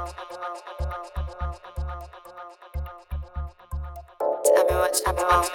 Tell me what you want.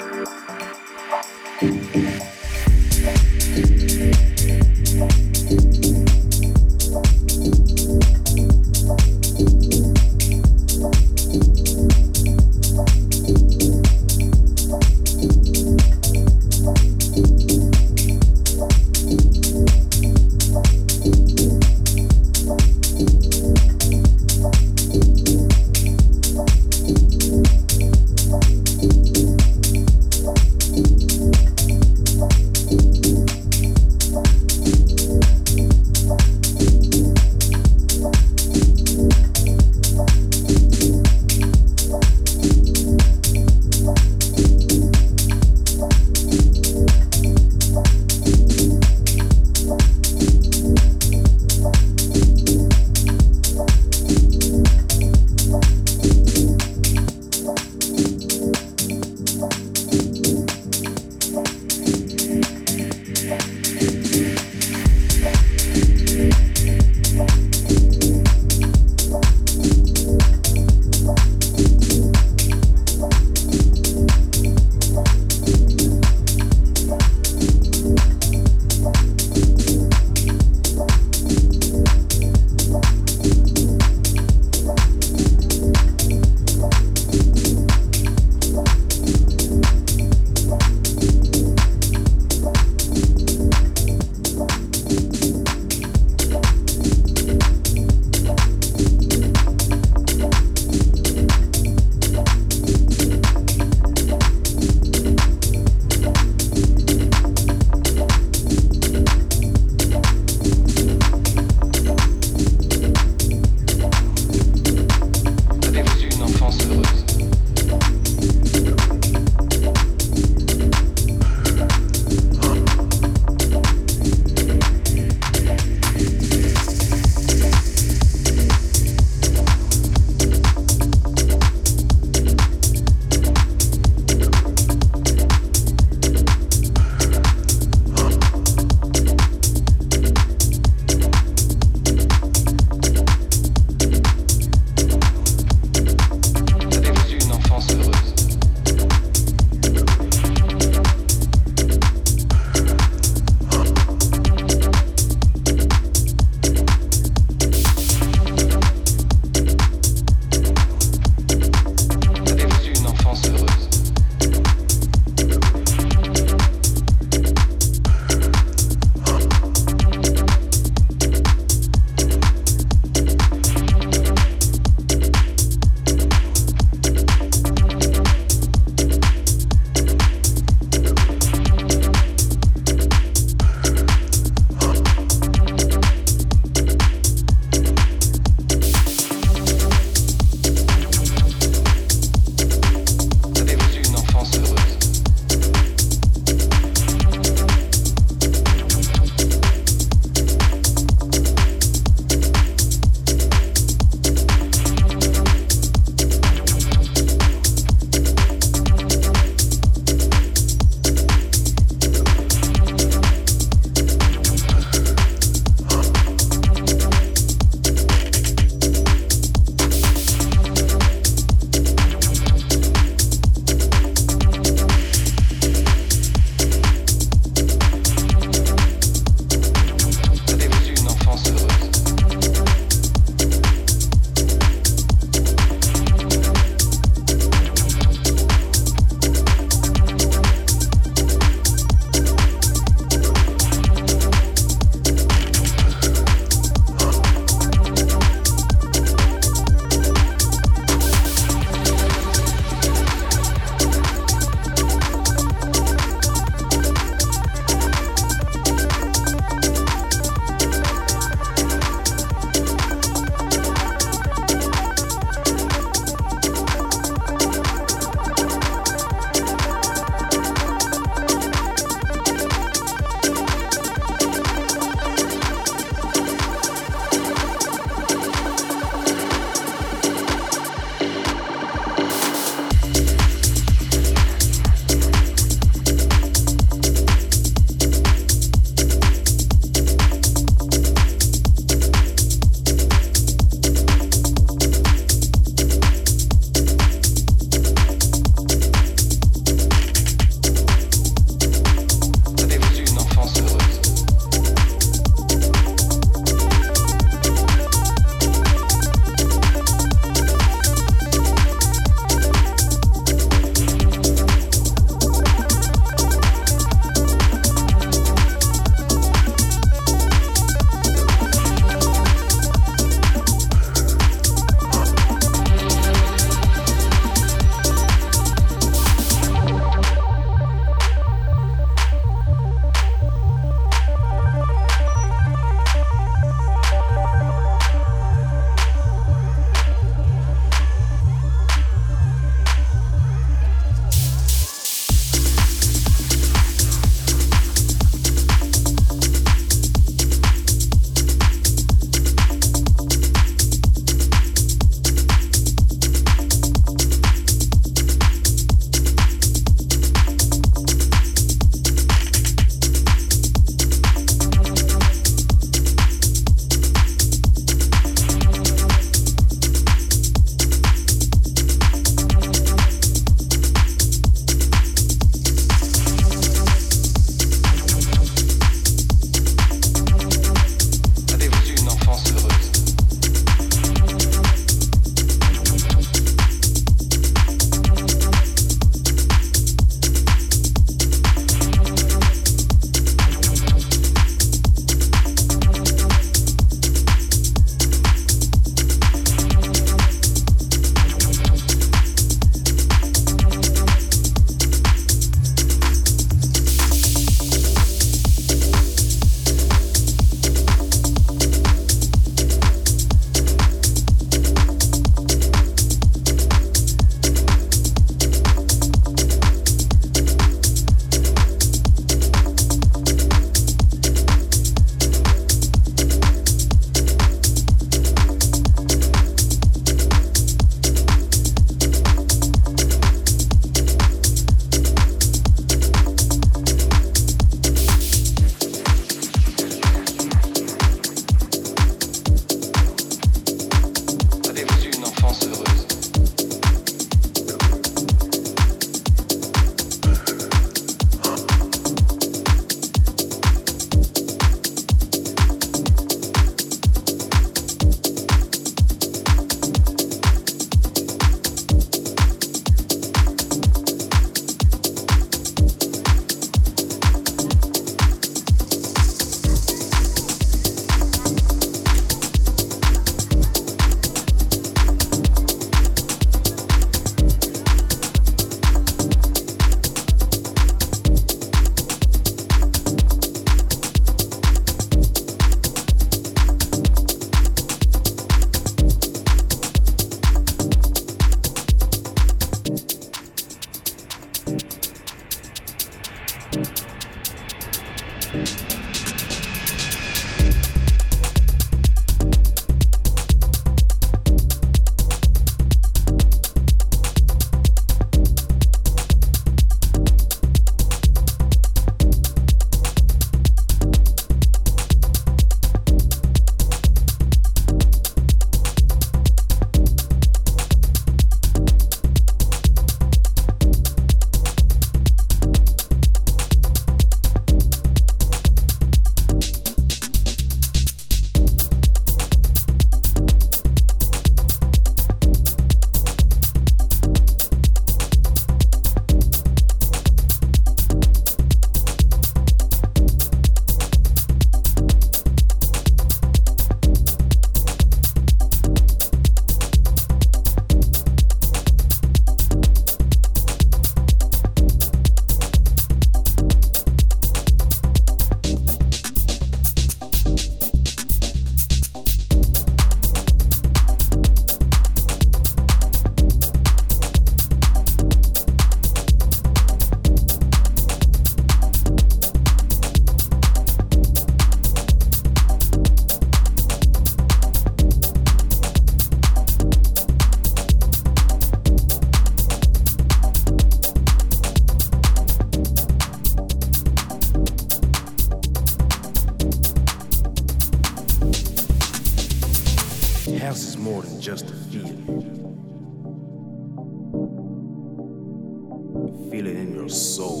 Feel it in your soul.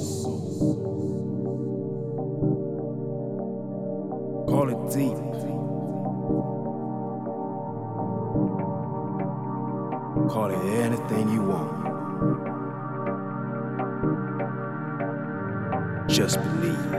Call it deep. Call it anything you want. Just believe.